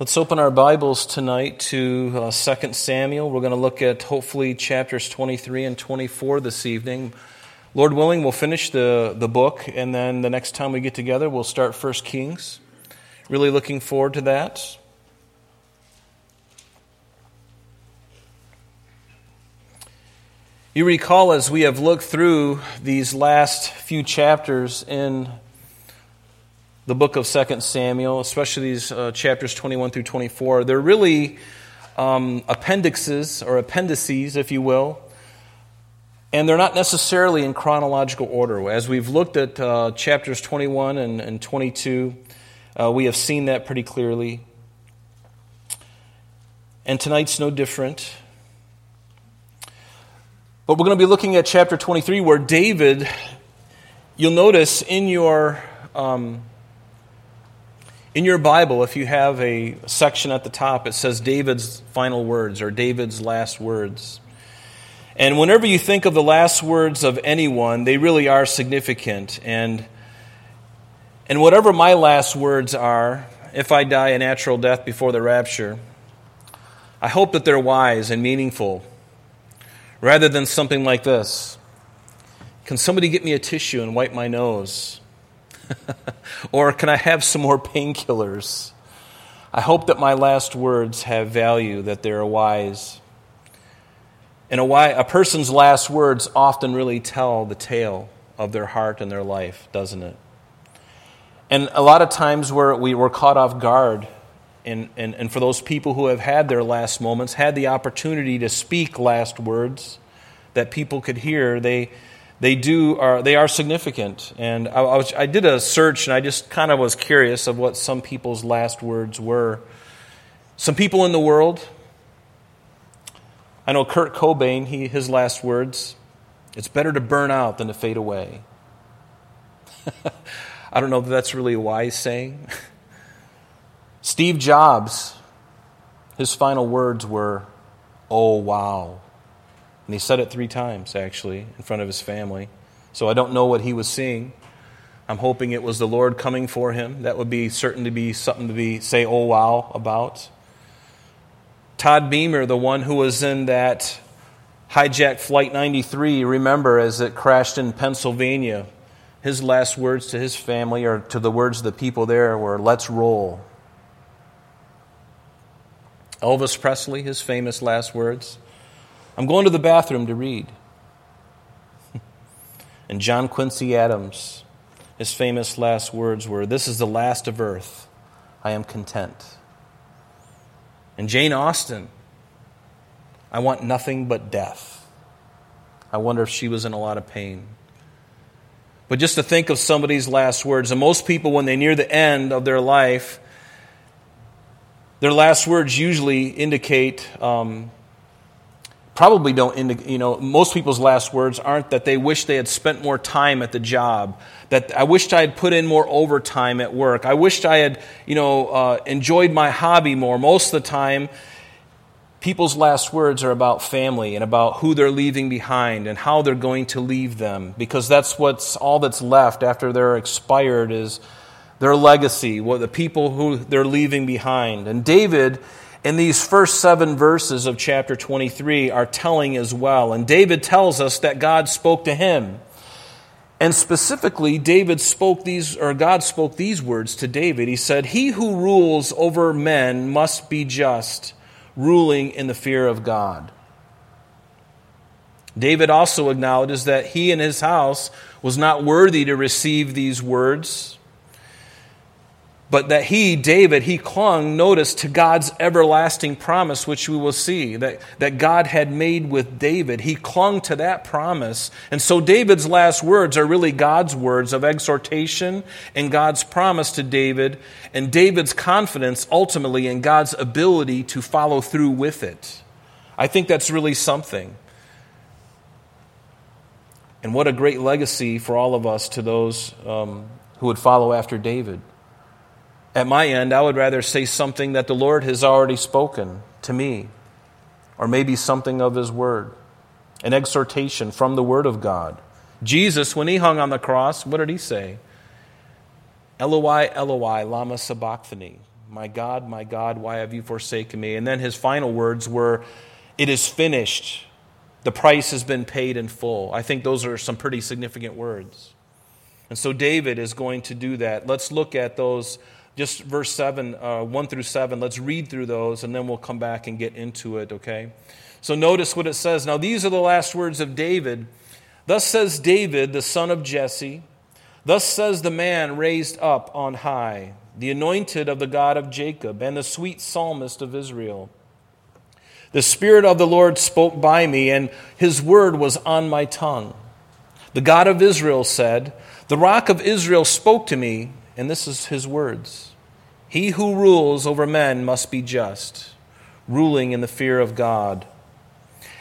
Let's open our Bibles tonight to uh, 2 Samuel. We're going to look at hopefully chapters 23 and 24 this evening. Lord willing, we'll finish the, the book, and then the next time we get together, we'll start 1 Kings. Really looking forward to that. You recall as we have looked through these last few chapters in the book of 2 Samuel, especially these uh, chapters 21 through 24, they're really um, appendixes or appendices, if you will. And they're not necessarily in chronological order. As we've looked at uh, chapters 21 and, and 22, uh, we have seen that pretty clearly. And tonight's no different. But we're going to be looking at chapter 23, where David, you'll notice in your um, in your Bible, if you have a section at the top, it says David's final words or David's last words. And whenever you think of the last words of anyone, they really are significant. And, and whatever my last words are, if I die a natural death before the rapture, I hope that they're wise and meaningful rather than something like this Can somebody get me a tissue and wipe my nose? or can I have some more painkillers? I hope that my last words have value, that they're wise. And a, a person's last words often really tell the tale of their heart and their life, doesn't it? And a lot of times where we were caught off guard, and, and, and for those people who have had their last moments, had the opportunity to speak last words that people could hear, they, they do are they are significant. And I, I, was, I did a search, and I just kind of was curious of what some people's last words were. Some people in the world. I know Kurt Cobain. He his last words. It's better to burn out than to fade away. I don't know if that's really a wise saying. Steve Jobs, his final words were, Oh, wow. And he said it three times, actually, in front of his family. So I don't know what he was seeing. I'm hoping it was the Lord coming for him. That would be certain to be something to be say, oh wow, about. Todd Beamer, the one who was in that hijacked Flight 93, remember as it crashed in Pennsylvania, his last words to his family or to the words of the people there were, let's roll. Elvis Presley, his famous last words, I'm going to the bathroom to read. and John Quincy Adams, his famous last words were This is the last of earth. I am content. And Jane Austen, I want nothing but death. I wonder if she was in a lot of pain. But just to think of somebody's last words, and most people, when they near the end of their life, their last words usually indicate um, probably don't indicate, you know, most people's last words aren't that they wish they had spent more time at the job, that I wished I had put in more overtime at work. I wished I had, you know, uh, enjoyed my hobby more. Most of the time, people's last words are about family and about who they're leaving behind and how they're going to leave them because that's what's all that's left after they're expired is their legacy, what the people who they're leaving behind. And David in these first seven verses of chapter 23 are telling as well. And David tells us that God spoke to him. And specifically, David spoke these, or God spoke these words to David. He said, He who rules over men must be just, ruling in the fear of God. David also acknowledges that he and his house was not worthy to receive these words but that he, David, he clung, notice, to God's everlasting promise, which we will see, that, that God had made with David. He clung to that promise. And so David's last words are really God's words of exhortation and God's promise to David, and David's confidence ultimately in God's ability to follow through with it. I think that's really something. And what a great legacy for all of us to those um, who would follow after David. At my end, I would rather say something that the Lord has already spoken to me, or maybe something of His Word, an exhortation from the Word of God. Jesus, when He hung on the cross, what did He say? Eloi, Eloi, lama sabachthani, My God, my God, why have you forsaken me? And then his final words were, It is finished. The price has been paid in full. I think those are some pretty significant words. And so David is going to do that. Let's look at those, just verse 7, uh, 1 through 7. Let's read through those, and then we'll come back and get into it, okay? So notice what it says. Now, these are the last words of David. Thus says David, the son of Jesse. Thus says the man raised up on high, the anointed of the God of Jacob, and the sweet psalmist of Israel. The Spirit of the Lord spoke by me, and his word was on my tongue. The God of Israel said, The rock of Israel spoke to me, and this is his words He who rules over men must be just, ruling in the fear of God.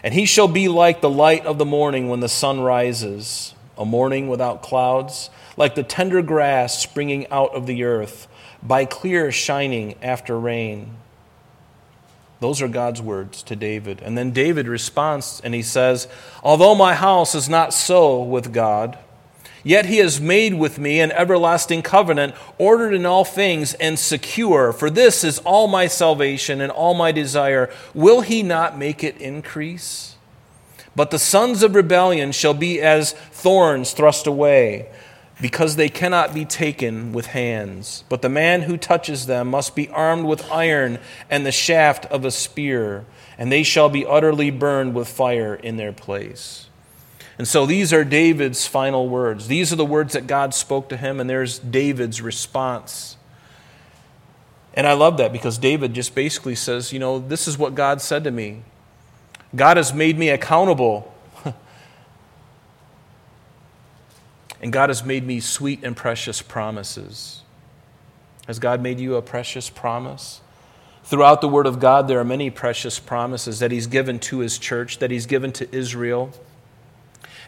And he shall be like the light of the morning when the sun rises, a morning without clouds, like the tender grass springing out of the earth, by clear shining after rain. Those are God's words to David. And then David responds and he says, Although my house is not so with God, yet he has made with me an everlasting covenant, ordered in all things and secure. For this is all my salvation and all my desire. Will he not make it increase? But the sons of rebellion shall be as thorns thrust away because they cannot be taken with hands. But the man who touches them must be armed with iron and the shaft of a spear, and they shall be utterly burned with fire in their place. And so these are David's final words. These are the words that God spoke to him, and there's David's response. And I love that because David just basically says, You know, this is what God said to me. God has made me accountable And God has made me sweet and precious promises. Has God made you a precious promise? Throughout the Word of God, there are many precious promises that He's given to His church, that He's given to Israel.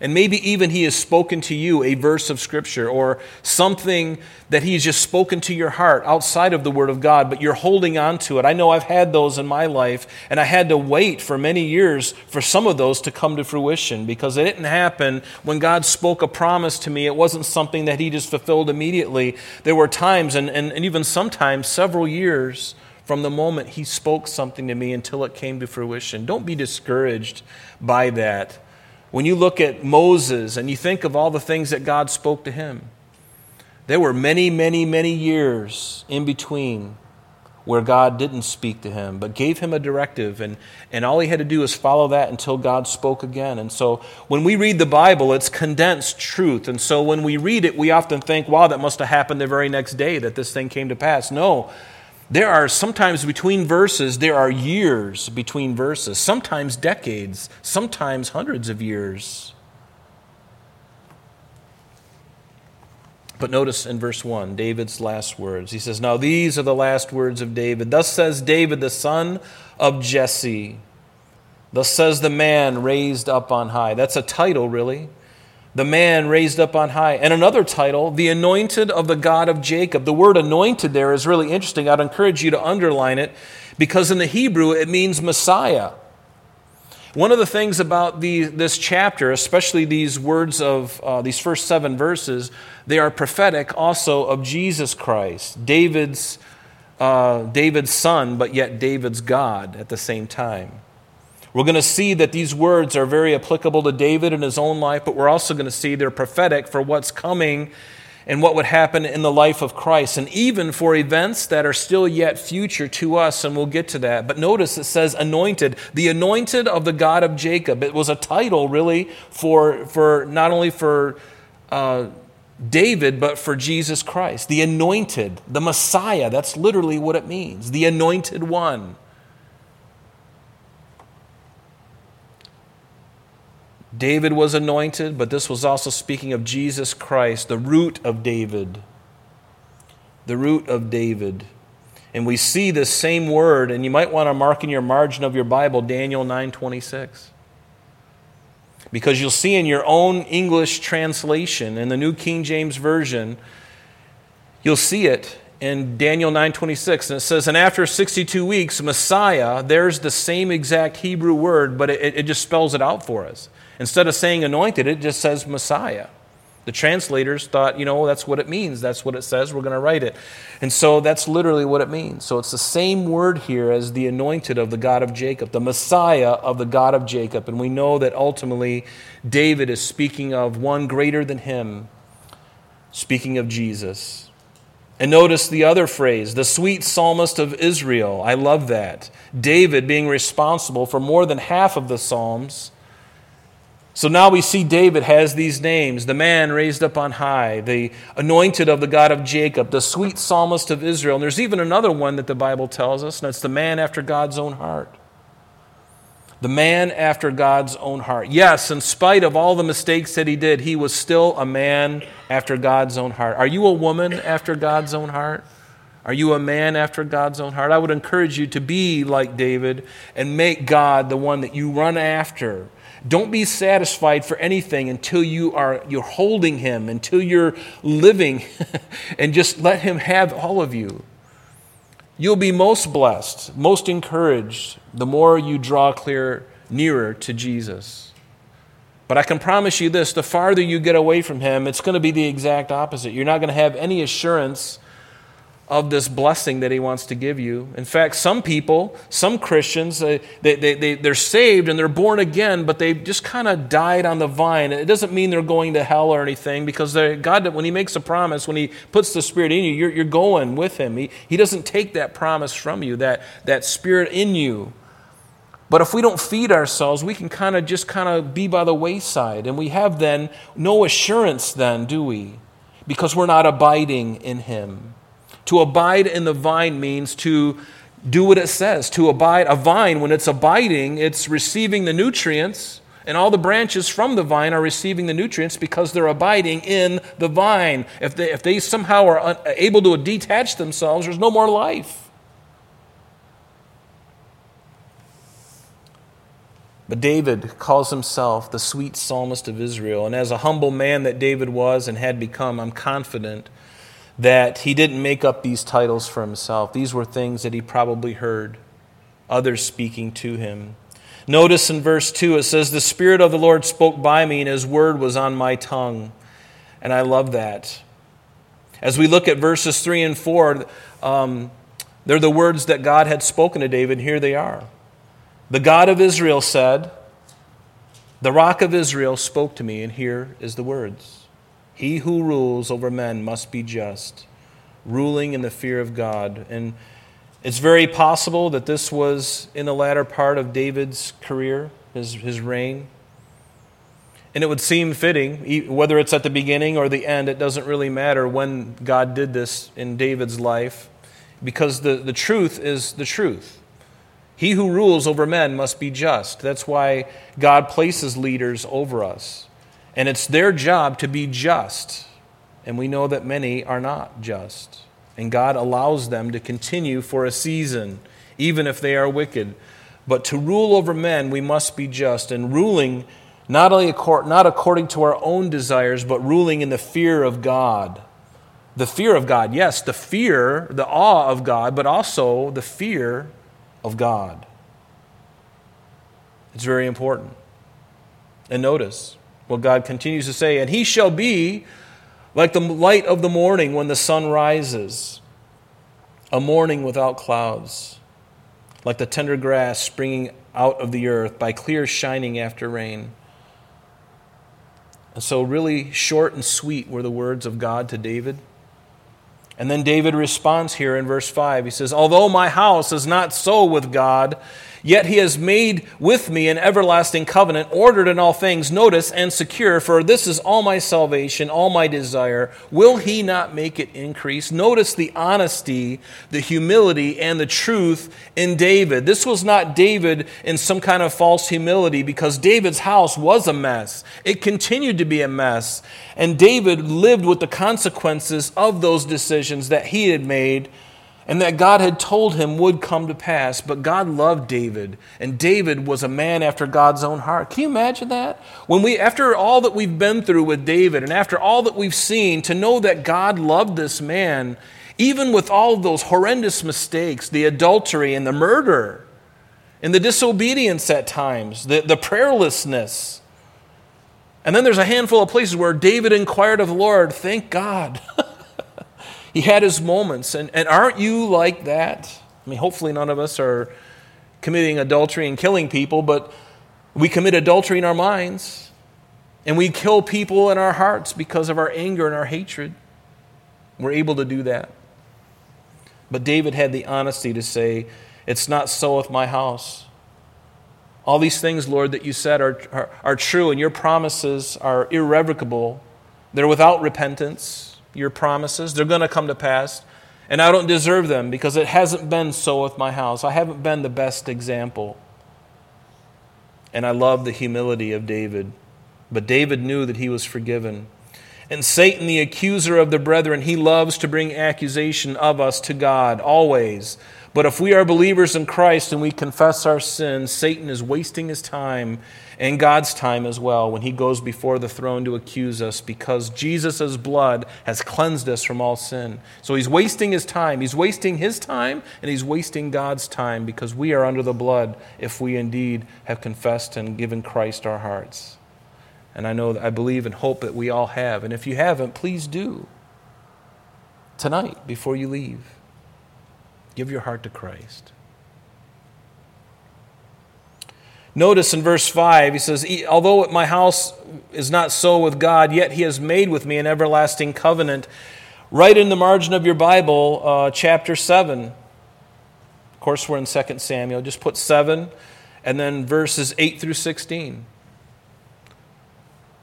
And maybe even He has spoken to you a verse of Scripture or something that He's just spoken to your heart outside of the Word of God, but you're holding on to it. I know I've had those in my life, and I had to wait for many years for some of those to come to fruition because it didn't happen when God spoke a promise to me. It wasn't something that He just fulfilled immediately. There were times, and, and, and even sometimes several years from the moment He spoke something to me until it came to fruition. Don't be discouraged by that. When you look at Moses and you think of all the things that God spoke to him, there were many, many, many years in between where God didn't speak to him, but gave him a directive, and, and all he had to do was follow that until God spoke again. And so when we read the Bible, it's condensed truth. And so when we read it, we often think, wow, that must have happened the very next day that this thing came to pass. No, there are sometimes between verses, there are years between verses, sometimes decades, sometimes hundreds of years. But notice in verse 1, David's last words. He says, Now these are the last words of David. Thus says David, the son of Jesse. Thus says the man raised up on high. That's a title, really the man raised up on high. And another title, the anointed of the God of Jacob. The word anointed there is really interesting. I'd encourage you to underline it because in the Hebrew it means Messiah. One of the things about the, this chapter, especially these words of uh, these first seven verses, they are prophetic also of Jesus Christ, David's, uh, David's son, but yet David's God at the same time. We're going to see that these words are very applicable to David in his own life, but we're also going to see they're prophetic for what's coming and what would happen in the life of Christ, and even for events that are still yet future to us, and we'll get to that. But notice it says anointed, the anointed of the God of Jacob. It was a title, really, for, for not only for uh, David, but for Jesus Christ, the anointed, the Messiah. That's literally what it means, the anointed one. David was anointed, but this was also speaking of Jesus Christ, the root of David. The root of David. And we see this same word, and you might want to mark in your margin of your Bible Daniel 9:26. Because you'll see in your own English translation, in the New King James Version, you'll see it in Daniel 9:26 and it says and after 62 weeks Messiah there's the same exact Hebrew word but it, it just spells it out for us Instead of saying anointed, it just says Messiah. The translators thought, you know, that's what it means. That's what it says. We're going to write it. And so that's literally what it means. So it's the same word here as the anointed of the God of Jacob, the Messiah of the God of Jacob. And we know that ultimately David is speaking of one greater than him, speaking of Jesus. And notice the other phrase, the sweet psalmist of Israel. I love that. David being responsible for more than half of the Psalms so now we see David has these names the man raised up on high, the anointed of the God of Jacob, the sweet psalmist of Israel. And there's even another one that the Bible tells us, and it's the man after God's own heart. The man after God's own heart. Yes, in spite of all the mistakes that he did, he was still a man after God's own heart. Are you a woman after God's own heart? Are you a man after God's own heart? I would encourage you to be like David and make God the one that you run after don't be satisfied for anything until you are you're holding him, until you're living, and just let him have all of you. You'll be most blessed, most encouraged the more you draw clear nearer to Jesus. But I can promise you this the farther you get away from him, it's going to be the exact opposite. You're not going to have any assurance of this blessing that he wants to give you. In fact, some people, some Christians, they, they, they, they're saved and they're born again, but they've just kind of died on the vine. It doesn't mean they're going to hell or anything because God, when he makes a promise, when he puts the Spirit in you, you're, you're going with him. He, he doesn't take that promise from you, that, that Spirit in you. But if we don't feed ourselves, we can kind of just kind of be by the wayside. And we have then no assurance, then, do we? Because we're not abiding in him. To abide in the vine means to do what it says. To abide, a vine, when it's abiding, it's receiving the nutrients, and all the branches from the vine are receiving the nutrients because they're abiding in the vine. If they, if they somehow are able to detach themselves, there's no more life. But David calls himself the sweet psalmist of Israel. And as a humble man that David was and had become, I'm confident that he didn't make up these titles for himself. These were things that he probably heard others speaking to him. Notice in verse 2 it says, The Spirit of the Lord spoke by me, and his word was on my tongue. And I love that. As we look at verses 3 and 4, um, they're the words that God had spoken to David. Here they are. The God of Israel said, The rock of Israel spoke to me, and here is the words. He who rules over men must be just, ruling in the fear of God. And it's very possible that this was in the latter part of David's career, his, his reign. And it would seem fitting, whether it's at the beginning or the end, it doesn't really matter when God did this in David's life, because the, the truth is the truth. He who rules over men must be just. That's why God places leaders over us. And it's their job to be just. And we know that many are not just. And God allows them to continue for a season, even if they are wicked. But to rule over men, we must be just. And ruling not, only not according to our own desires, but ruling in the fear of God. The fear of God, yes, the fear, the awe of God, but also the fear of God. It's very important. And notice, well, God continues to say, And he shall be like the light of the morning when the sun rises, a morning without clouds, like the tender grass springing out of the earth by clear shining after rain. And so, really short and sweet were the words of God to David. And then David responds here in verse 5. He says, Although my house is not so with God, Yet he has made with me an everlasting covenant, ordered in all things, notice, and secure, for this is all my salvation, all my desire. Will he not make it increase? Notice the honesty, the humility, and the truth in David. This was not David in some kind of false humility because David's house was a mess. It continued to be a mess. And David lived with the consequences of those decisions that he had made and that God had told him would come to pass. But God loved David, and David was a man after God's own heart. Can you imagine that? When we, after all that we've been through with David, and after all that we've seen, to know that God loved this man, even with all of those horrendous mistakes, the adultery and the murder, and the disobedience at times, the, the prayerlessness. And then there's a handful of places where David inquired of the Lord. Thank God. he had his moments. And, and aren't you like that? I mean, hopefully, none of us are committing adultery and killing people, but we commit adultery in our minds. And we kill people in our hearts because of our anger and our hatred. We're able to do that. But David had the honesty to say, It's not so with my house. All these things, Lord, that you said are, are, are true, and your promises are irrevocable. They're without repentance, your promises. They're going to come to pass. And I don't deserve them because it hasn't been so with my house. I haven't been the best example. And I love the humility of David. But David knew that he was forgiven. And Satan, the accuser of the brethren, he loves to bring accusation of us to God always. But if we are believers in Christ and we confess our sins, Satan is wasting his time and God's time as well when he goes before the throne to accuse us because Jesus' blood has cleansed us from all sin. So he's wasting his time. He's wasting his time and he's wasting God's time because we are under the blood if we indeed have confessed and given Christ our hearts. And I know, I believe and hope that we all have. And if you haven't, please do tonight before you leave. Give your heart to Christ. Notice in verse 5, he says, Although my house is not so with God, yet he has made with me an everlasting covenant. Right in the margin of your Bible, uh, chapter 7. Of course, we're in 2 Samuel. Just put 7 and then verses 8 through 16.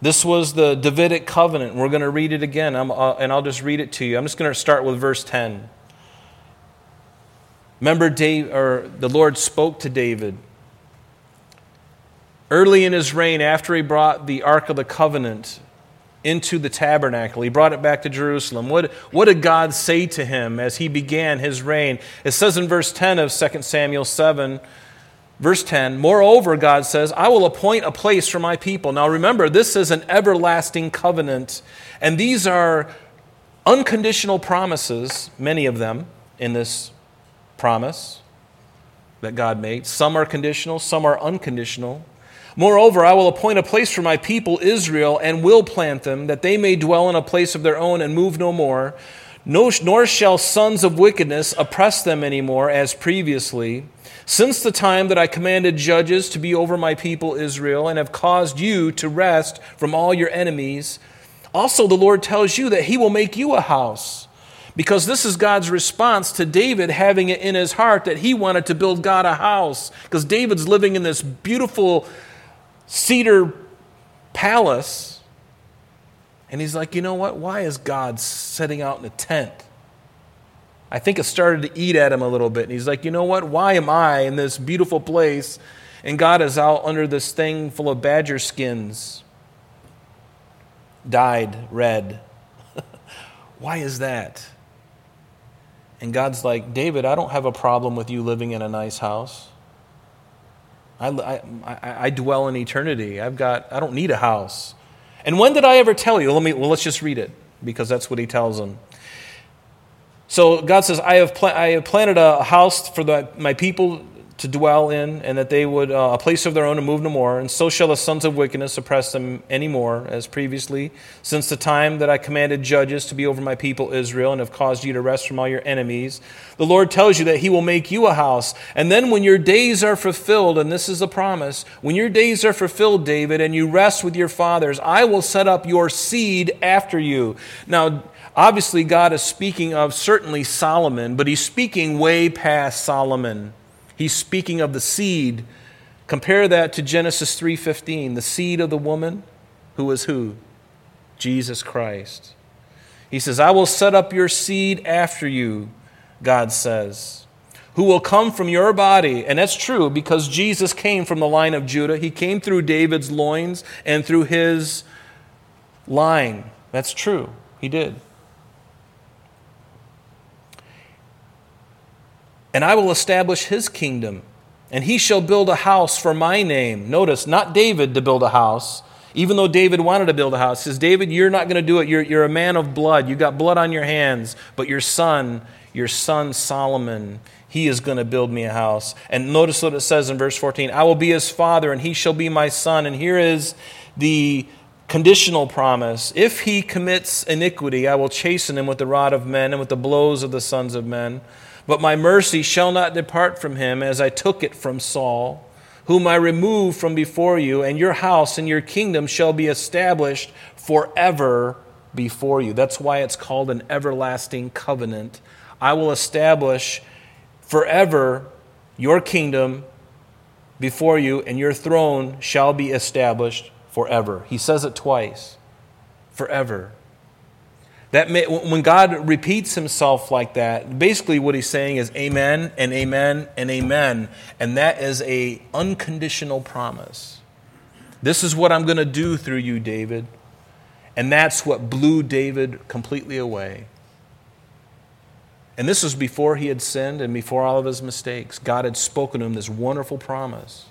This was the Davidic covenant. We're going to read it again, uh, and I'll just read it to you. I'm just going to start with verse 10. Remember, Dave, or the Lord spoke to David early in his reign after he brought the Ark of the Covenant into the tabernacle. He brought it back to Jerusalem. What, what did God say to him as he began his reign? It says in verse 10 of 2 Samuel 7, verse 10, Moreover, God says, I will appoint a place for my people. Now remember, this is an everlasting covenant, and these are unconditional promises, many of them in this promise that God made. Some are conditional, some are unconditional. Moreover, I will appoint a place for my people Israel and will plant them, that they may dwell in a place of their own and move no more. No, nor shall sons of wickedness oppress them any more as previously. Since the time that I commanded judges to be over my people Israel and have caused you to rest from all your enemies, also the Lord tells you that he will make you a house because this is God's response to David having it in his heart that he wanted to build God a house. Because David's living in this beautiful cedar palace. And he's like, you know what? Why is God setting out in a tent? I think it started to eat at him a little bit. And he's like, you know what? Why am I in this beautiful place and God is out under this thing full of badger skins, dyed red? Why is that? And God's like, David, I don't have a problem with you living in a nice house. I, I, I, dwell in eternity. I've got, I don't need a house. And when did I ever tell you? Let me, well, let's just read it because that's what he tells them. So God says, I have, pla- I have planted a house for the, my people to dwell in, and that they would uh, a place of their own and move no more. And so shall the sons of wickedness oppress them any more, as previously, since the time that I commanded judges to be over my people Israel, and have caused you to rest from all your enemies. The Lord tells you that He will make you a house. And then when your days are fulfilled, and this is a promise, when your days are fulfilled, David, and you rest with your fathers, I will set up your seed after you. Now, obviously, God is speaking of certainly Solomon, but He's speaking way past Solomon. He's speaking of the seed. Compare that to Genesis 3:15, the seed of the woman who is who? Jesus Christ. He says, "I will set up your seed after you," God says, "who will come from your body." And that's true because Jesus came from the line of Judah. He came through David's loins and through his line. That's true. He did. And I will establish his kingdom, and he shall build a house for my name. Notice, not David to build a house, even though David wanted to build a house. He says, David, you're not going to do it. You're, you're a man of blood. You've got blood on your hands, but your son, your son Solomon, he is going to build me a house. And notice what it says in verse 14 I will be his father, and he shall be my son. And here is the Conditional promise. If he commits iniquity, I will chasten him with the rod of men and with the blows of the sons of men. But my mercy shall not depart from him, as I took it from Saul, whom I removed from before you, and your house and your kingdom shall be established forever before you. That's why it's called an everlasting covenant. I will establish forever your kingdom before you, and your throne shall be established forever. He says it twice. Forever. That may, when God repeats himself like that, basically what he's saying is amen and amen and amen, and that is a unconditional promise. This is what I'm going to do through you, David. And that's what blew David completely away. And this was before he had sinned and before all of his mistakes. God had spoken to him this wonderful promise.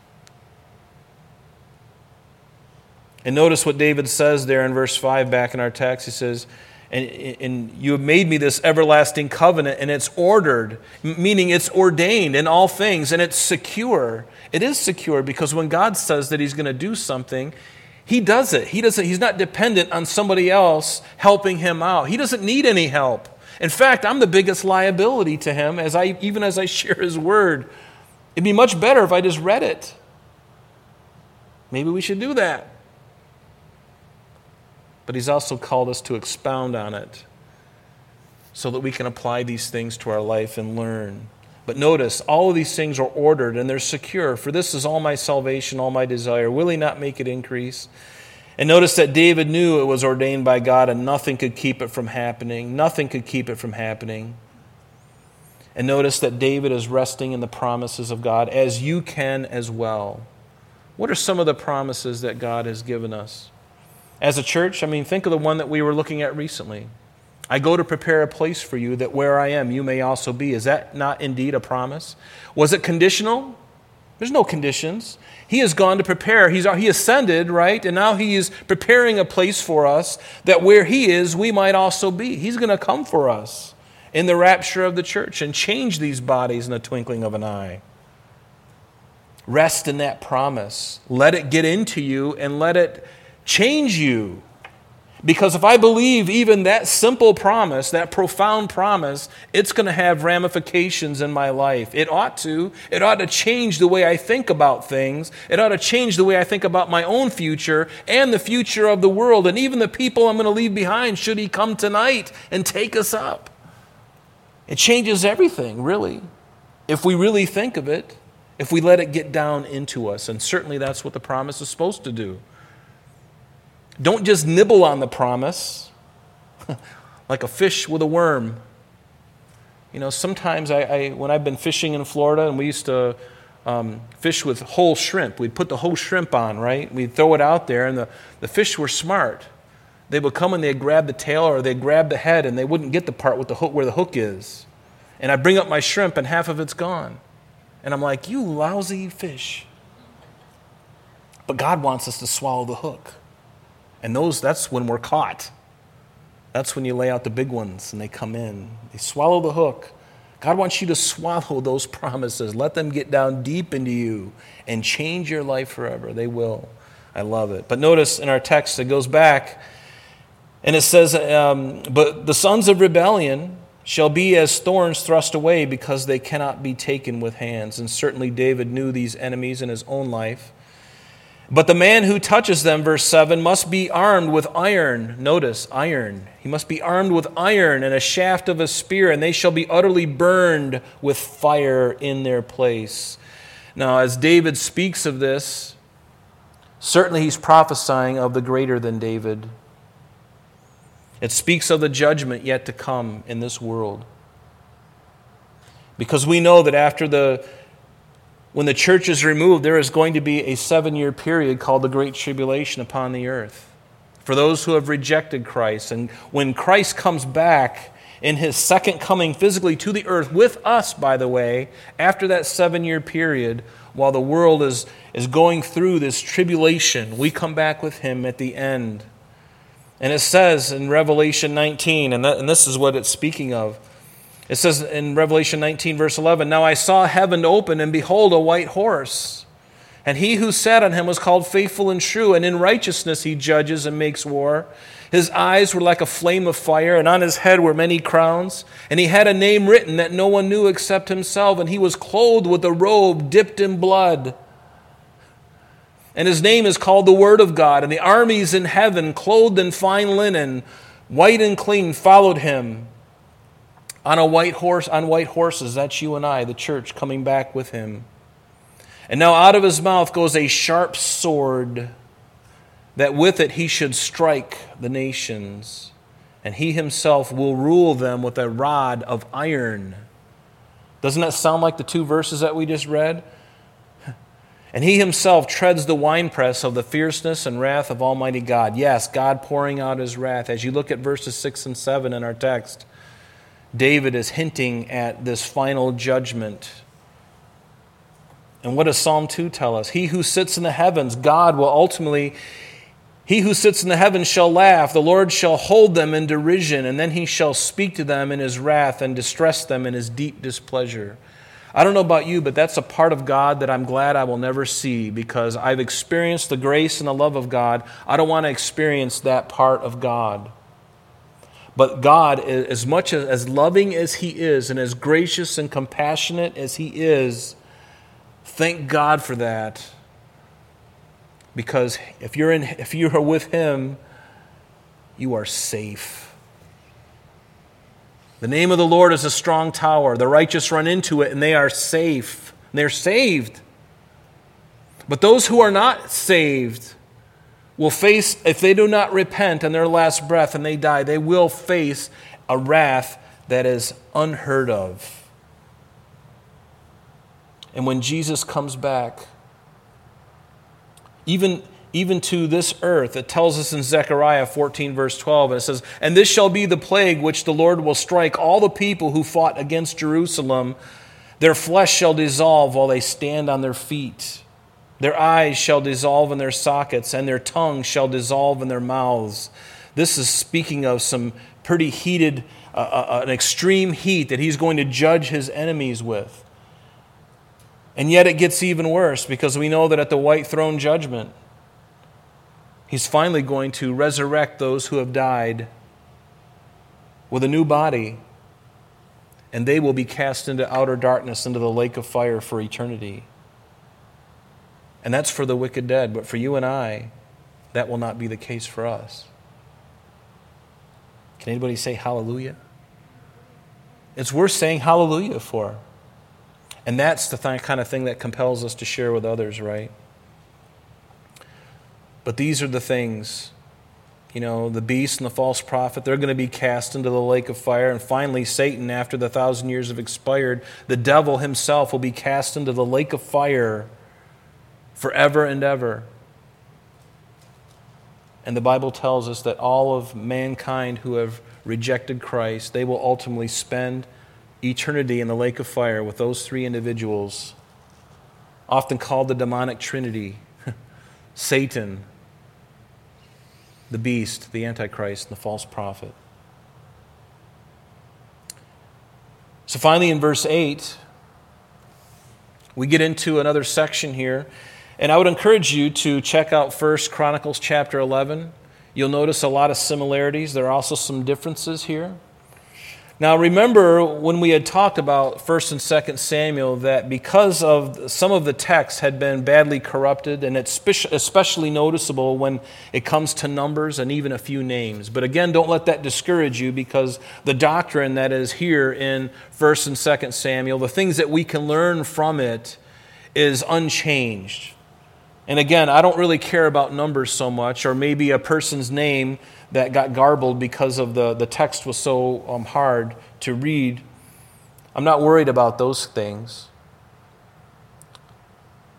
And notice what David says there in verse 5 back in our text. He says, and, and you have made me this everlasting covenant, and it's ordered, meaning it's ordained in all things, and it's secure. It is secure because when God says that He's going to do something, He does it. He doesn't, he's not dependent on somebody else helping Him out. He doesn't need any help. In fact, I'm the biggest liability to Him as I, even as I share His word. It'd be much better if I just read it. Maybe we should do that but He's also called us to expound on it so that we can apply these things to our life and learn. But notice, all of these things are ordered and they're secure. For this is all my salvation, all my desire. Will He not make it increase? And notice that David knew it was ordained by God and nothing could keep it from happening. Nothing could keep it from happening. And notice that David is resting in the promises of God, as you can as well. What are some of the promises that God has given us? As a church, I mean, think of the one that we were looking at recently. I go to prepare a place for you that where I am, you may also be. Is that not indeed a promise? Was it conditional? There's no conditions. He has gone to prepare. He's, he ascended, right? And now he is preparing a place for us that where he is, we might also be. He's going to come for us in the rapture of the church and change these bodies in the twinkling of an eye. Rest in that promise. Let it get into you and let it change you. Because if I believe even that simple promise, that profound promise, it's going to have ramifications in my life. It ought to. It ought to change the way I think about things. It ought to change the way I think about my own future and the future of the world and even the people I'm going to leave behind should He come tonight and take us up. It changes everything, really, if we really think of it, if we let it get down into us. And certainly that's what the promise is supposed to do. Don't just nibble on the promise like a fish with a worm. You know, sometimes I, I, when I've been fishing in Florida and we used to um, fish with whole shrimp, we'd put the whole shrimp on, right? We'd throw it out there, and the, the fish were smart. They would come and they'd grab the tail or they'd grab the head, and they wouldn't get the part with the hook where the hook is. And I bring up my shrimp, and half of it's gone. And I'm like, you lousy fish. But God wants us to swallow the hook. And those, that's when we're caught. That's when you lay out the big ones and they come in. They swallow the hook. God wants you to swallow those promises. Let them get down deep into you and change your life forever. They will. I love it. But notice in our text, it goes back and it says, um, But the sons of rebellion shall be as thorns thrust away because they cannot be taken with hands. And certainly David knew these enemies in his own life. But the man who touches them, verse 7, must be armed with iron. Notice, iron. He must be armed with iron and a shaft of a spear, and they shall be utterly burned with fire in their place. Now, as David speaks of this, certainly he's prophesying of the greater than David. It speaks of the judgment yet to come in this world. Because we know that after the when the church is removed, there is going to be a seven year period called the Great Tribulation upon the earth for those who have rejected Christ. And when Christ comes back in his second coming physically to the earth, with us, by the way, after that seven year period, while the world is, is going through this tribulation, we come back with him at the end. And it says in Revelation 19, and, that, and this is what it's speaking of. It says in Revelation 19, verse 11 Now I saw heaven open, and behold, a white horse. And he who sat on him was called faithful and true, and in righteousness he judges and makes war. His eyes were like a flame of fire, and on his head were many crowns. And he had a name written that no one knew except himself, and he was clothed with a robe dipped in blood. And his name is called the Word of God. And the armies in heaven, clothed in fine linen, white and clean, followed him on a white horse, on white horses. That's you and I, the church, coming back with him. And now out of his mouth goes a sharp sword, that with it he should strike the nations, and he himself will rule them with a rod of iron. Doesn't that sound like the two verses that we just read? And he himself treads the winepress of the fierceness and wrath of Almighty God. Yes, God pouring out his wrath. As you look at verses 6 and 7 in our text, David is hinting at this final judgment and what does Psalm 2 tell us? He who sits in the heavens, God will ultimately, he who sits in the heavens shall laugh. The Lord shall hold them in derision, and then he shall speak to them in his wrath and distress them in his deep displeasure. I don't know about you, but that's a part of God that I'm glad I will never see because I've experienced the grace and the love of God. I don't want to experience that part of God. But God, as much as, as loving as He is and as gracious and compassionate as He is, Thank God for that. Because if you're, in, if you are with Him, you are safe. The name of the Lord is a strong tower. The righteous run into it and they are safe. They're saved. But those who are not saved will face, if they do not repent in their last breath and they die, they will face a wrath that is unheard of. And when Jesus comes back, even, even to this earth, it tells us in Zechariah 14, verse 12, and it says, And this shall be the plague which the Lord will strike all the people who fought against Jerusalem. Their flesh shall dissolve while they stand on their feet. Their eyes shall dissolve in their sockets, and their tongues shall dissolve in their mouths. This is speaking of some pretty heated, uh, uh, an extreme heat that he's going to judge his enemies with. And yet it gets even worse because we know that at the white throne judgment, he's finally going to resurrect those who have died with a new body, and they will be cast into outer darkness, into the lake of fire for eternity. And that's for the wicked dead, but for you and I, that will not be the case for us. Can anybody say hallelujah? It's worth saying hallelujah for. And that's the th- kind of thing that compels us to share with others, right? But these are the things, you know, the beast and the false prophet, they're going to be cast into the lake of fire. And finally, Satan, after the thousand years have expired, the devil himself will be cast into the lake of fire forever and ever. And the Bible tells us that all of mankind who have rejected Christ, they will ultimately spend eternity in the lake of fire with those three individuals, often called the demonic trinity Satan, the beast, the Antichrist, and the false prophet. So finally, in verse 8, we get into another section here. And I would encourage you to check out First Chronicles chapter 11. You'll notice a lot of similarities. There are also some differences here. Now, remember when we had talked about 1st and 2nd Samuel that because of some of the text had been badly corrupted, and it's especially noticeable when it comes to numbers and even a few names. But again, don't let that discourage you because the doctrine that is here in 1st and 2nd Samuel, the things that we can learn from it, is unchanged. And again, I don't really care about numbers so much, or maybe a person's name that got garbled because of the, the text was so um, hard to read. I'm not worried about those things.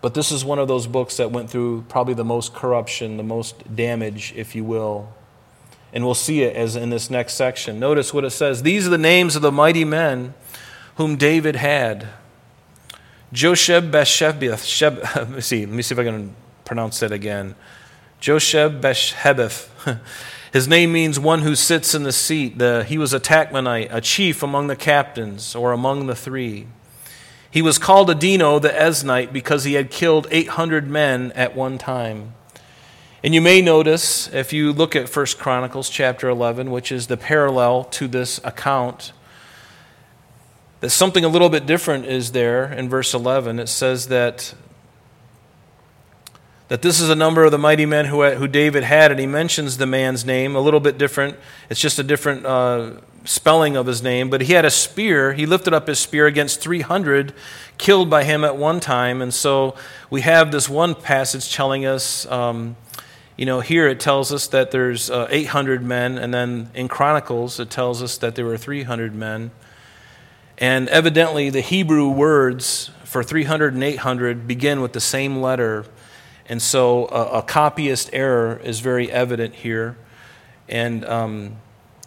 But this is one of those books that went through probably the most corruption, the most damage, if you will. And we'll see it as in this next section. Notice what it says These are the names of the mighty men whom David had. Josheb Beshebeth. Sheb, let me see. Let me see if I can pronounce that again. Josheb Beshebeth. His name means one who sits in the seat. The, he was a Tachmonite, a chief among the captains, or among the three. He was called Adino the Eznite because he had killed 800 men at one time. And you may notice, if you look at 1 Chronicles chapter 11, which is the parallel to this account, that something a little bit different is there in verse 11. It says that, that this is a number of the mighty men who, who David had, and he mentions the man's name a little bit different. It's just a different uh, spelling of his name. But he had a spear. He lifted up his spear against 300 killed by him at one time. And so we have this one passage telling us. Um, you know, here it tells us that there's uh, 800 men, and then in Chronicles it tells us that there were 300 men. And evidently, the Hebrew words for 300 and 800 begin with the same letter. And so a, a copyist error is very evident here. And, um,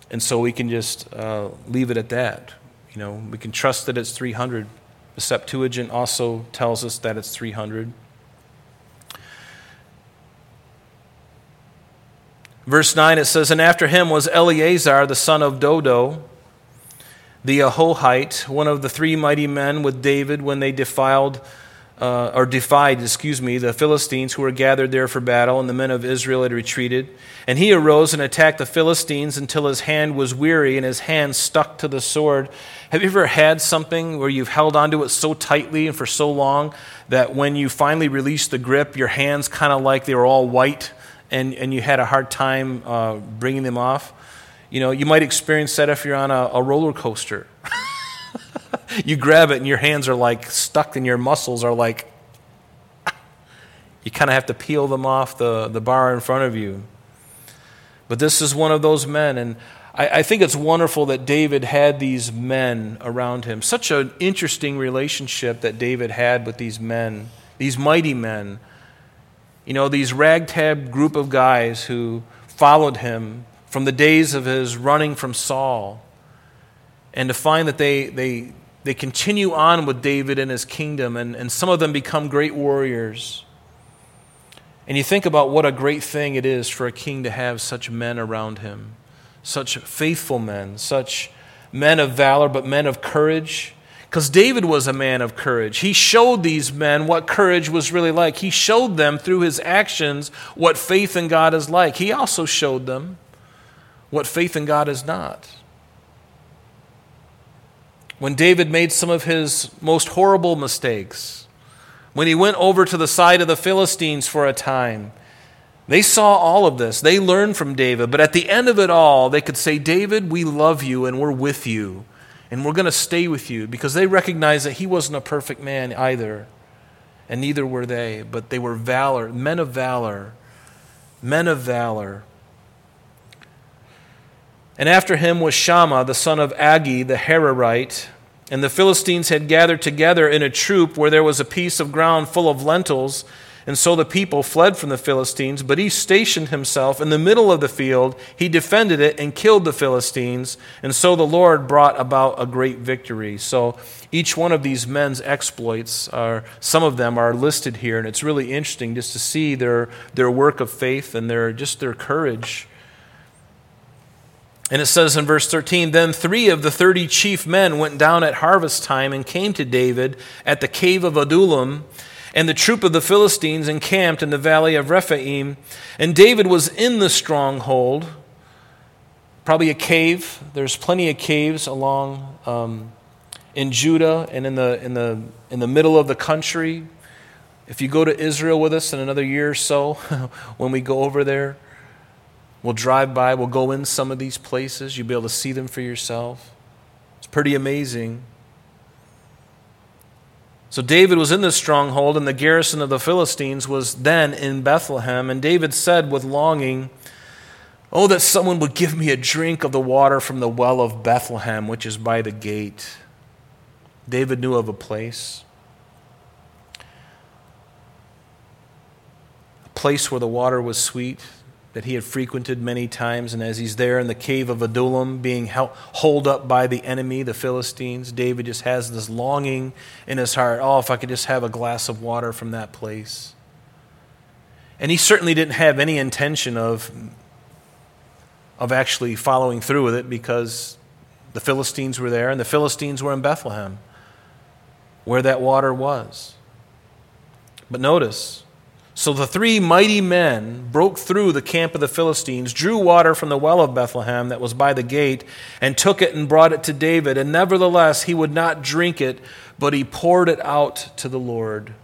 and so we can just uh, leave it at that. You know, we can trust that it's 300. The Septuagint also tells us that it's 300. Verse 9 it says, And after him was Eleazar the son of Dodo, the Ahohite, one of the three mighty men with David when they defiled. Uh, or defied, excuse me, the Philistines who were gathered there for battle, and the men of Israel had retreated. And he arose and attacked the Philistines until his hand was weary and his hand stuck to the sword. Have you ever had something where you've held onto it so tightly and for so long that when you finally release the grip, your hands kind of like they were all white and, and you had a hard time uh, bringing them off. You know, you might experience that if you're on a, a roller coaster. you grab it and your hands are like stuck and your muscles are like, you kind of have to peel them off the, the bar in front of you. But this is one of those men, and I, I think it's wonderful that David had these men around him. Such an interesting relationship that David had with these men, these mighty men you know, these ragtag group of guys who followed him from the days of his running from Saul, and to find that they, they, they continue on with David and his kingdom, and, and some of them become great warriors. And you think about what a great thing it is for a king to have such men around him, such faithful men, such men of valor, but men of courage because David was a man of courage. He showed these men what courage was really like. He showed them through his actions what faith in God is like. He also showed them what faith in God is not. When David made some of his most horrible mistakes, when he went over to the side of the Philistines for a time, they saw all of this. They learned from David. But at the end of it all, they could say, David, we love you and we're with you and we're going to stay with you because they recognized that he wasn't a perfect man either, and neither were they, but they were valor, men of valor, men of valor. And after him was Shammah, the son of Agee, the Hararite. And the Philistines had gathered together in a troop where there was a piece of ground full of lentils and so the people fled from the Philistines, but he stationed himself in the middle of the field. He defended it and killed the Philistines. And so the Lord brought about a great victory. So each one of these men's exploits are, some of them are listed here. And it's really interesting just to see their, their work of faith and their, just their courage. And it says in verse 13 Then three of the thirty chief men went down at harvest time and came to David at the cave of Adullam and the troop of the Philistines encamped in the valley of Rephaim. And David was in the stronghold, probably a cave. There's plenty of caves along um, in Judah and in the, in, the, in the middle of the country. If you go to Israel with us in another year or so, when we go over there, we'll drive by, we'll go in some of these places. You'll be able to see them for yourself. It's pretty amazing. So David was in this stronghold, and the garrison of the Philistines was then in Bethlehem. And David said with longing, Oh, that someone would give me a drink of the water from the well of Bethlehem, which is by the gate. David knew of a place. A place where the water was sweet that he had frequented many times. And as he's there in the cave of Adullam, being held, holed up by the enemy, the Philistines, David just has this longing in his heart oh, if I could just have a glass of water from that place. And he certainly didn't have any intention of, of actually following through with it because the Philistines were there and the Philistines were in Bethlehem. where that water was. But notice, so the three mighty men broke through the camp of the Philistines, drew water from the well of Bethlehem that was by the gate, and took it and brought it to David. And nevertheless, he would not drink it, but he poured it out to the Lord.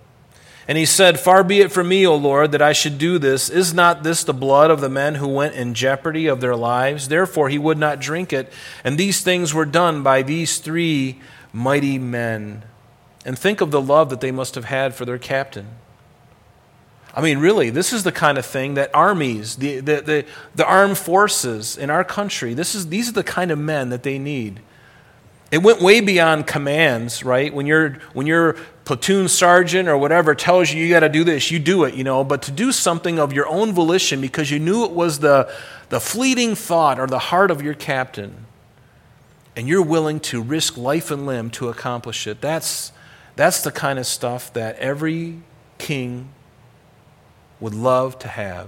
And he said, Far be it from me, O Lord, that I should do this. Is not this the blood of the men who went in jeopardy of their lives? Therefore he would not drink it. And these things were done by these three mighty men. And think of the love that they must have had for their captain. I mean, really, this is the kind of thing that armies, the, the, the, the, armed forces in our country, this is, these are the kind of men that they need. It went way beyond commands, right? When, you when your platoon sergeant or whatever tells you you got to do this, you do it, you know. But to do something of your own volition because you knew it was the, the fleeting thought or the heart of your captain, and you're willing to risk life and limb to accomplish it, that's, that's the kind of stuff that every king would love to have.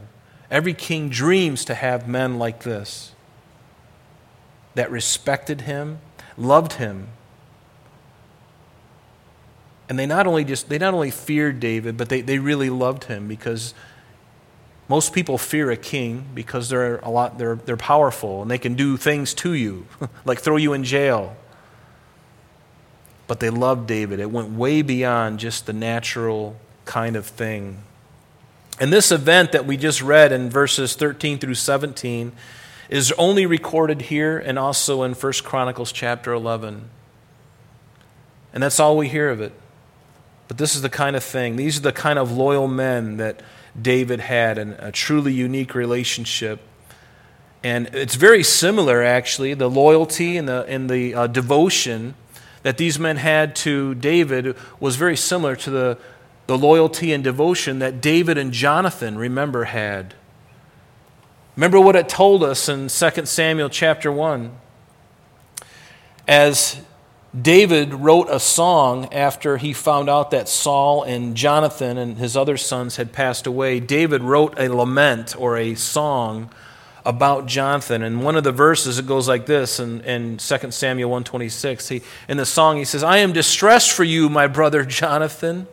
Every king dreams to have men like this that respected him, loved him. And they not only just they not only feared David, but they, they really loved him because most people fear a king because they're a lot they're they're powerful and they can do things to you, like throw you in jail. But they loved David. It went way beyond just the natural kind of thing. And this event that we just read in verses 13 through 17 is only recorded here and also in 1 Chronicles chapter 11. And that's all we hear of it. But this is the kind of thing, these are the kind of loyal men that David had and a truly unique relationship. And it's very similar, actually, the loyalty and the, and the uh, devotion that these men had to David was very similar to the the loyalty and devotion that David and Jonathan, remember, had. Remember what it told us in 2 Samuel chapter 1. As David wrote a song after he found out that Saul and Jonathan and his other sons had passed away, David wrote a lament or a song about Jonathan. And one of the verses, it goes like this in, in 2 Samuel 126. He, in the song, he says, I am distressed for you, my brother Jonathan.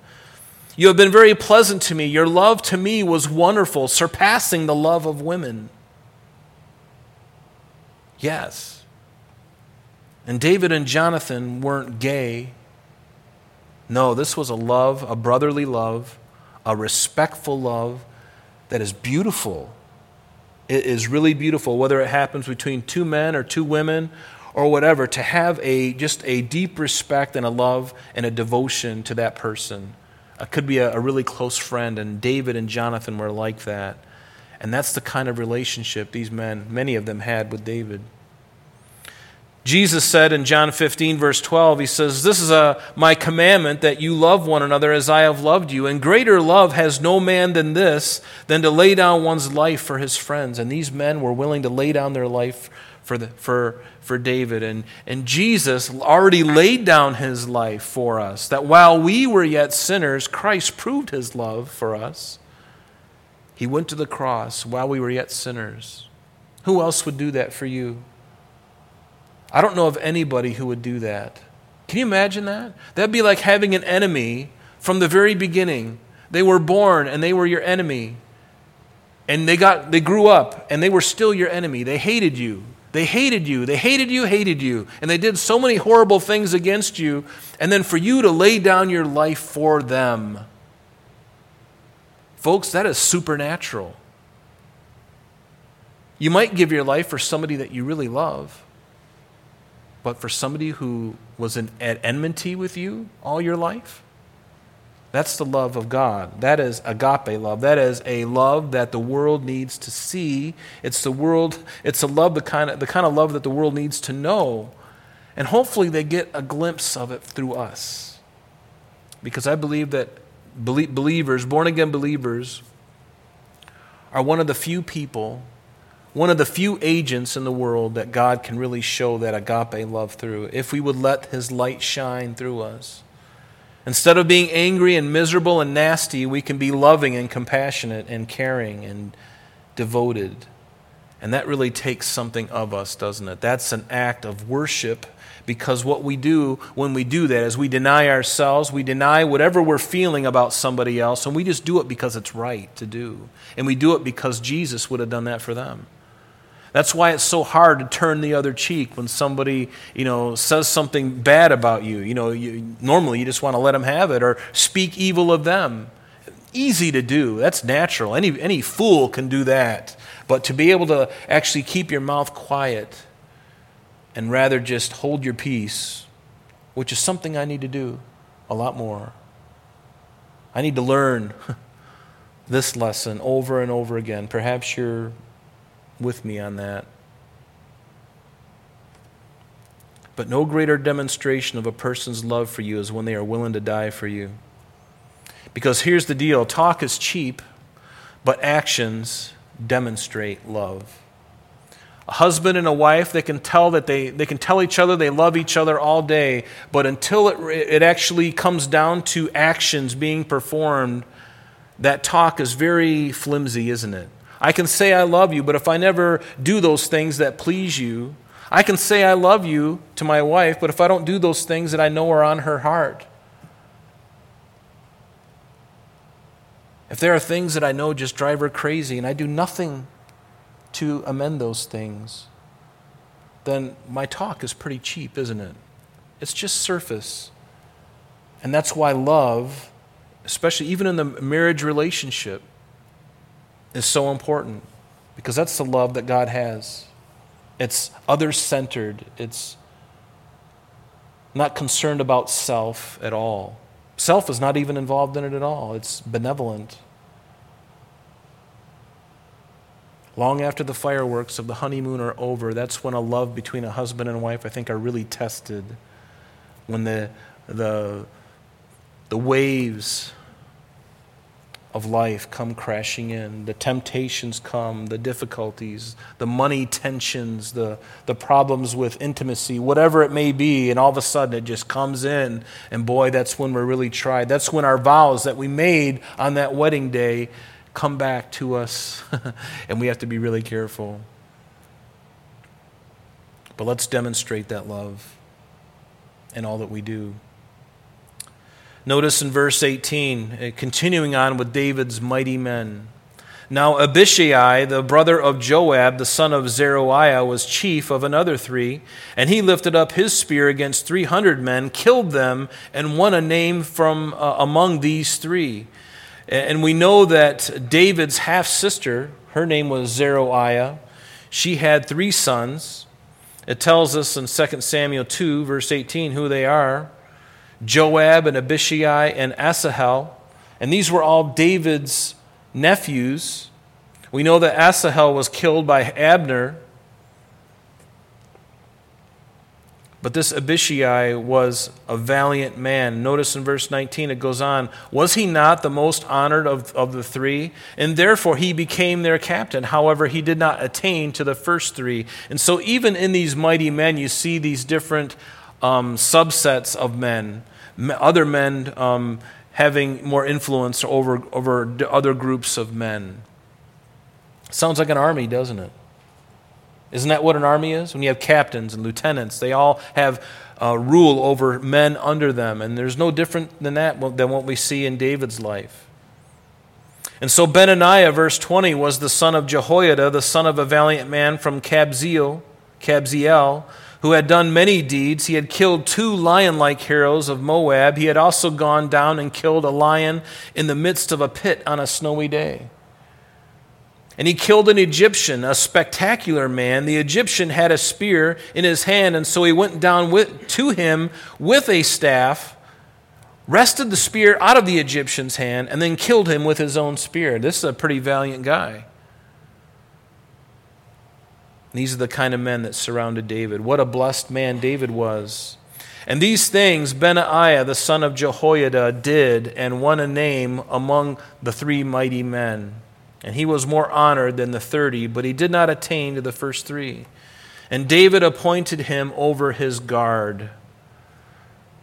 You have been very pleasant to me. Your love to me was wonderful, surpassing the love of women. Yes. And David and Jonathan weren't gay. No, this was a love, a brotherly love, a respectful love that is beautiful. It is really beautiful, whether it happens between two men or two women or whatever, to have a just a deep respect and a love and a devotion to that person uh, could be a, a really close friend, and David and Jonathan were like that. And that's the kind of relationship these men, many of them, had with David. Jesus said in John 15, verse 12, He says, This is a, my commandment that you love one another as I have loved you. And greater love has no man than this, than to lay down one's life for his friends. And these men were willing to lay down their life for, the, for, for David. And, and Jesus already laid down his life for us, that while we were yet sinners, Christ proved his love for us. He went to the cross while we were yet sinners. Who else would do that for you? I don't know of anybody who would do that. Can you imagine that? That'd be like having an enemy from the very beginning. They were born and they were your enemy. And they got they grew up and they were still your enemy. They hated you. They hated you. They hated you, hated you. And they did so many horrible things against you. And then for you to lay down your life for them. Folks, that is supernatural. You might give your life for somebody that you really love, but for somebody who was in, at enmity with you all your life? That's the love of God. That is agape love. That is a love that the world needs to see. It's the world, it's a love the kind of the kind of love that the world needs to know. And hopefully they get a glimpse of it through us. Because I believe that believers, born again believers, are one of the few people, one of the few agents in the world that God can really show that agape love through if we would let his light shine through us. Instead of being angry and miserable and nasty, we can be loving and compassionate and caring and devoted. And that really takes something of us, doesn't it? That's an act of worship because what we do when we do that is we deny ourselves, we deny whatever we're feeling about somebody else, and we just do it because it's right to do. And we do it because Jesus would have done that for them. That's why it's so hard to turn the other cheek when somebody, you know, says something bad about you. You know, you, normally you just want to let them have it or speak evil of them. Easy to do. That's natural. Any, any fool can do that. But to be able to actually keep your mouth quiet and rather just hold your peace, which is something I need to do a lot more. I need to learn this lesson over and over again. Perhaps you're with me on that. But no greater demonstration of a person's love for you is when they are willing to die for you. Because here's the deal talk is cheap, but actions demonstrate love. A husband and a wife, they can tell that they, they can tell each other they love each other all day, but until it, it actually comes down to actions being performed, that talk is very flimsy, isn't it? I can say I love you, but if I never do those things that please you, I can say I love you to my wife, but if I don't do those things that I know are on her heart, if there are things that I know just drive her crazy and I do nothing to amend those things, then my talk is pretty cheap, isn't it? It's just surface. And that's why love, especially even in the marriage relationship, is so important because that's the love that God has. It's other centered, it's not concerned about self at all. Self is not even involved in it at all, it's benevolent. Long after the fireworks of the honeymoon are over, that's when a love between a husband and wife, I think, are really tested. When the, the, the waves of life come crashing in. The temptations come, the difficulties, the money tensions, the, the problems with intimacy, whatever it may be, and all of a sudden it just comes in. And boy, that's when we're really tried. That's when our vows that we made on that wedding day come back to us, and we have to be really careful. But let's demonstrate that love in all that we do. Notice in verse 18, uh, continuing on with David's mighty men. Now Abishai, the brother of Joab, the son of Zeruiah, was chief of another three, and he lifted up his spear against 300 men, killed them, and won a name from uh, among these three. And we know that David's half sister, her name was Zeruiah, she had three sons. It tells us in 2 Samuel 2, verse 18, who they are. Joab and Abishai and Asahel. And these were all David's nephews. We know that Asahel was killed by Abner. But this Abishai was a valiant man. Notice in verse 19 it goes on Was he not the most honored of, of the three? And therefore he became their captain. However, he did not attain to the first three. And so, even in these mighty men, you see these different um, subsets of men, other men um, having more influence over, over other groups of men. Sounds like an army, doesn't it? Isn't that what an army is? When you have captains and lieutenants, they all have uh, rule over men under them. And there's no different than that than what we see in David's life. And so Benaniah, verse 20, was the son of Jehoiada, the son of a valiant man from Kabzeel, Kabzeel who had done many deeds. He had killed two lion like heroes of Moab. He had also gone down and killed a lion in the midst of a pit on a snowy day. And he killed an Egyptian, a spectacular man. The Egyptian had a spear in his hand, and so he went down with, to him with a staff, wrested the spear out of the Egyptian's hand, and then killed him with his own spear. This is a pretty valiant guy. These are the kind of men that surrounded David. What a blessed man David was. And these things Benaiah, the son of Jehoiada, did and won a name among the three mighty men. And he was more honored than the thirty, but he did not attain to the first three. And David appointed him over his guard.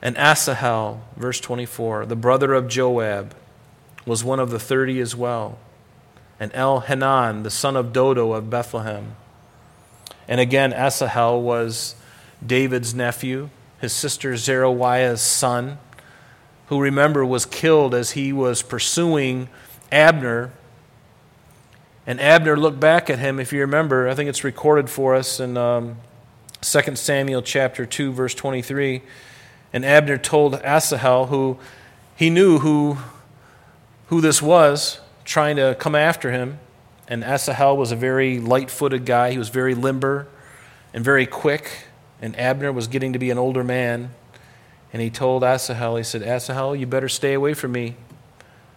And Asahel, verse 24, the brother of Joab, was one of the thirty as well. And Elhanan, the son of Dodo of Bethlehem, And again, Asahel was David's nephew, his sister Zeruiah's son, who remember was killed as he was pursuing Abner. And Abner looked back at him, if you remember, I think it's recorded for us in um, 2 Samuel chapter 2, verse 23. And Abner told Asahel, who he knew who, who this was, trying to come after him. And Asahel was a very light footed guy. He was very limber and very quick. And Abner was getting to be an older man. And he told Asahel, he said, Asahel, you better stay away from me.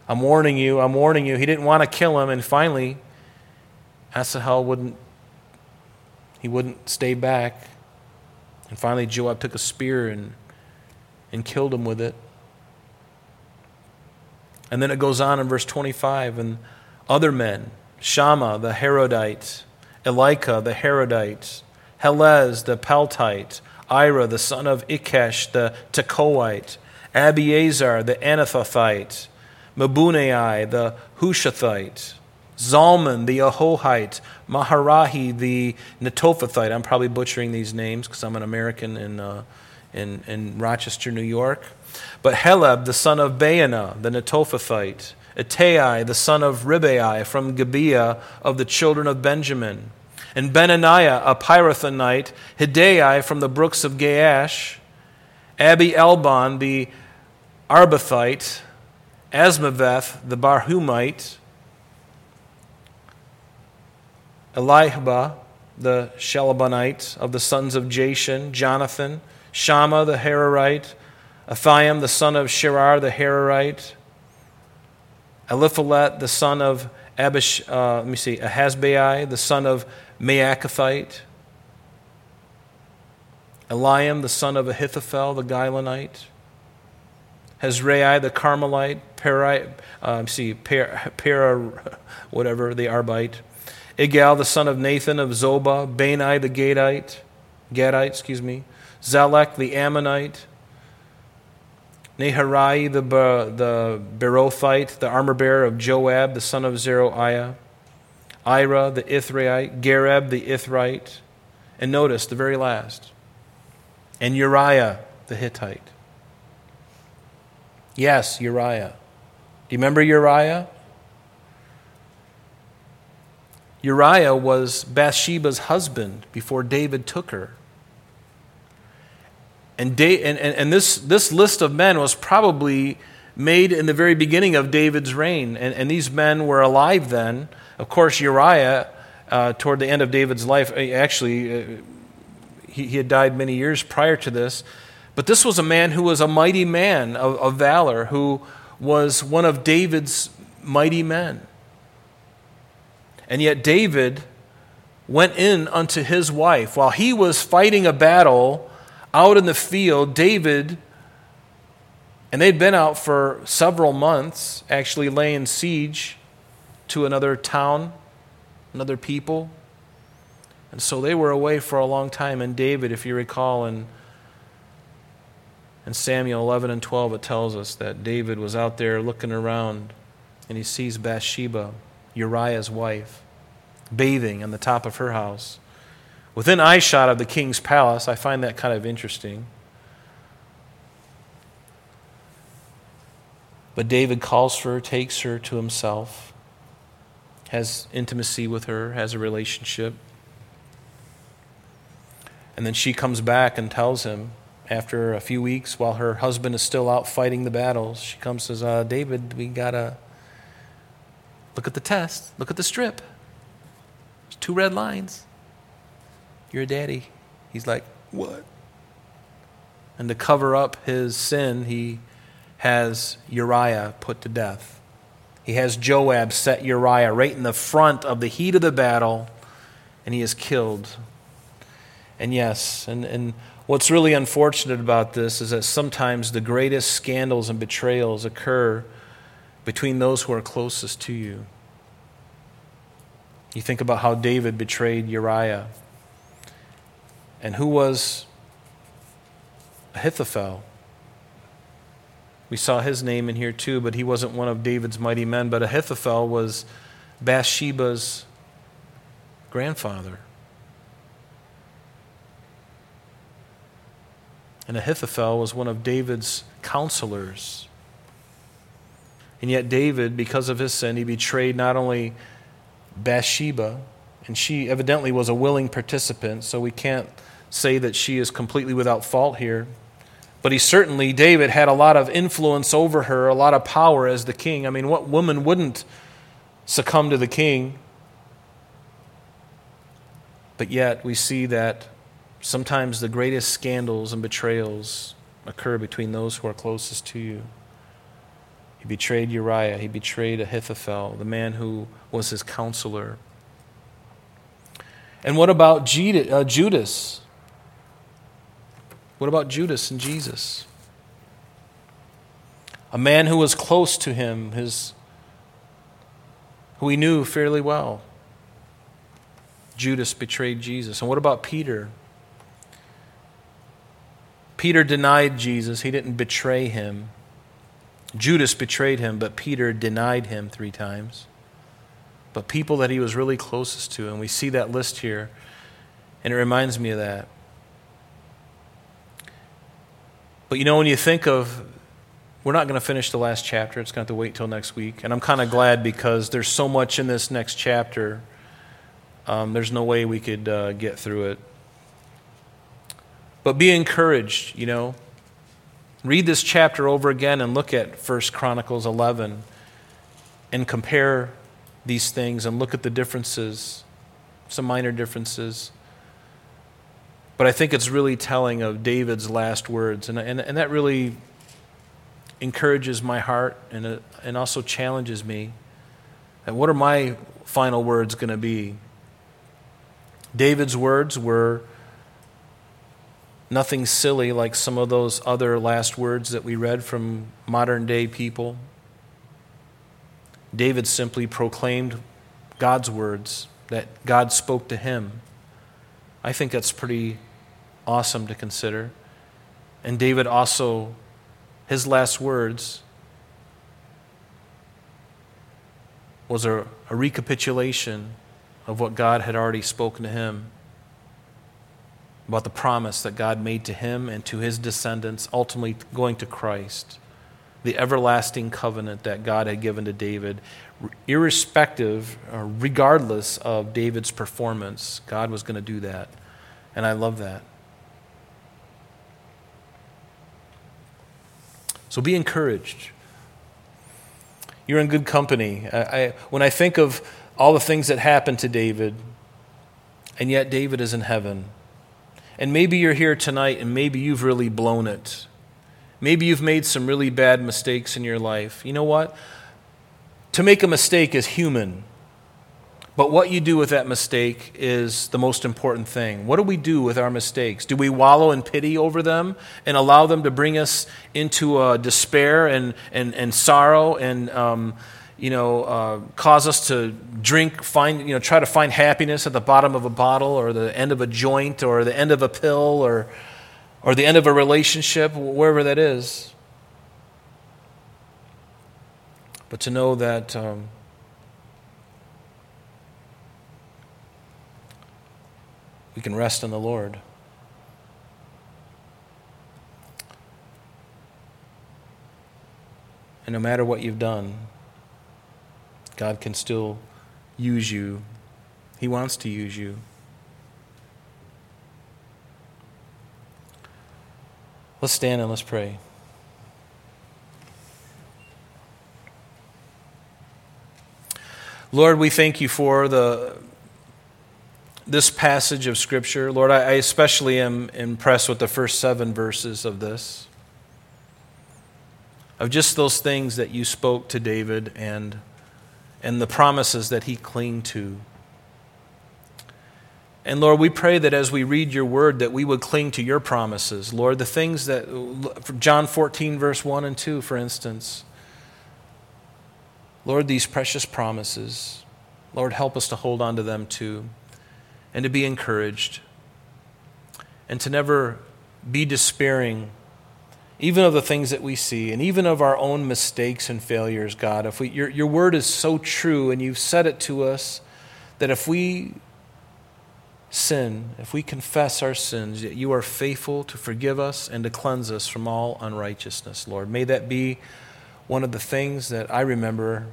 I'm warning you, I'm warning you. He didn't want to kill him. And finally, Asahel wouldn't, he wouldn't stay back. And finally, Joab took a spear and, and killed him with it. And then it goes on in verse 25, and other men, Shammah the Harodite, Elika the Harodite, Helez the Paltite, Ira the son of Ikkesh the Tekoite, Abiezer the Anathothite, Mebunnai the Hushathite, Zalmon the Ahohite, Maharai the Netophathite. I'm probably butchering these names because I'm an American in, uh, in, in Rochester, New York. But Heleb, the son of Baanah, the Netophathite, Ittai, the son of Ribai, from Gibeah of the children of Benjamin, and Benaniah, a Pirathonite, Hiddai from the brooks of Gaash, Abi Albon, the Arbathite, Azmaveth, the Barhumite, Eliahba, the Shaalbonite of the sons of Jashen, Jonathan, Shammah the Hararite, Ahiam the son of Sharar the Hararite, Eliphelet the son of Abish, uh, let me see, Ahasbai the son of Maachathite, Eliam the son of Ahithophel the Gilonite, Hezrai the Carmelite, Peri, uh, see, per, whatever, the Arbite, Igal the son of Nathan of Zobah, Bani the Gadite, Gadite, excuse me, Zelek the Ammonite, Naharai the, the Beerothite, the armor bearer of Joab, the son of Zeruiah, Ira the Ithraite, Gareb the Ithrite, and notice the very last, and Uriah the Hittite. Yes, Uriah. Do you remember Uriah? Uriah was Bathsheba's husband before David took her. And, da- and, and, and this, this list of men was probably made in the very beginning of David's reign. And, and these men were alive then. Of course, Uriah, uh, toward the end of David's life, uh, actually, uh, he, he had died many years prior to this. But this was a man who was a mighty man of, of valor, who was one of David's mighty men. And yet, David went in unto his wife while he was fighting a battle out in the field, David, and they'd been out for several months, actually laying siege to another town, another people. And so they were away for a long time. And David, if you recall, in, in Samuel 11 and 12, it tells us that David was out there looking around and he sees Bathsheba, Uriah's wife, bathing on the top of her house. Within eyeshot of the king's palace, I find that kind of interesting. But David calls for her, takes her to himself, has intimacy with her, has a relationship. And then she comes back and tells him, after a few weeks, while her husband is still out fighting the battles, she comes and says, uh, David, we got to look at the test, look at the strip. There's two red lines. You're daddy. He's like, What? And to cover up his sin, he has Uriah put to death. He has Joab set Uriah right in the front of the heat of the battle, and he is killed. And yes, and, and what's really unfortunate about this is that sometimes the greatest scandals and betrayals occur between those who are closest to you. You think about how David betrayed Uriah and who was Ahithophel. We saw his name in here too, but he wasn't one of David's mighty men. But Ahithophel was Bathsheba's grandfather. And Ahithophel was one of David's counselors. And yet, David, because of his sin, he betrayed not only Bathsheba, and she evidently was a willing participant, so we can't say that she is completely without fault here. But he certainly, David, had a lot of influence over her, a lot of power as the king. I mean, what woman wouldn't succumb to the king? But yet, we see that sometimes the greatest scandals and betrayals occur between those who are closest to you. He betrayed Uriah, he betrayed Ahithophel, the man who was his counselor. And what about uh, Judas? What about Judas and Jesus? A man who was close to him, his, who he knew fairly well. Judas betrayed Jesus. And what about Peter? Peter denied Jesus, he didn't betray him. Judas betrayed him, but Peter denied him three times. But people that he was really closest to, and we see that list here, and it reminds me of that. But you know, when you think of, we're not going to finish the last chapter, it's going to have to wait till next week. And I'm kind of glad because there's so much in this next chapter, um, there's no way we could uh, get through it. But be encouraged, you know. Read this chapter over again and look at 1 Chronicles 11 and compare these things and look at the differences, some minor differences. But I think it's really telling of David's last words, and, and, and that really encourages my heart and, uh, and also challenges me. And what are my final words going to be? David's words were Nothing silly like some of those other last words that we read from modern day people. David simply proclaimed God's words that God spoke to him. I think that's pretty awesome to consider. And David also, his last words was a, a recapitulation of what God had already spoken to him about the promise that God made to him and to his descendants, ultimately going to Christ, the everlasting covenant that God had given to David, irrespective, or regardless of David's performance, God was going to do that. And I love that. So be encouraged. You're in good company. I, I, when I think of all the things that happened to David, and yet David is in heaven. And maybe you're here tonight and maybe you've really blown it. Maybe you've made some really bad mistakes in your life. You know what? To make a mistake is human. But what you do with that mistake is the most important thing. What do we do with our mistakes? Do we wallow in pity over them and allow them to bring us into uh, despair and, and, and sorrow and um, you know, uh, cause us to drink, find, you know, try to find happiness at the bottom of a bottle or the end of a joint or the end of a pill or, or the end of a relationship, wherever that is. But to know that um, we can rest in the Lord. And no matter what you've done, God can still use you. He wants to use you. Let's stand and let's pray. Lord, we thank you for the this passage of Scripture. Lord, I especially am impressed with the first seven verses of this. Of just those things that you spoke to David and and the promises that he clung to. And Lord, we pray that as we read your word, that we would cling to your promises. Lord, the things that, John 14, verse 1 and 2, for instance. Lord, these precious promises, Lord, help us to hold on to them too, and to be encouraged, and to never be despairing even of the things that we see, and even of our own mistakes and failures, God. If we, your, your word is so true, and you've said it to us, that if we sin, if we confess our sins, that you are faithful to forgive us and to cleanse us from all unrighteousness, Lord. May that be one of the things that I remember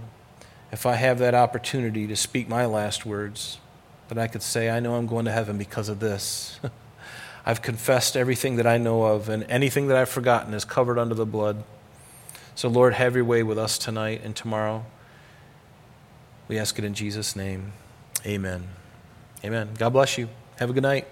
if I have that opportunity to speak my last words, that I could say, I know I'm going to heaven because of this. I've confessed everything that I know of, and anything that I've forgotten is covered under the blood. So, Lord, have your way with us tonight and tomorrow. We ask it in Jesus' name. Amen. Amen. God bless you. Have a good night.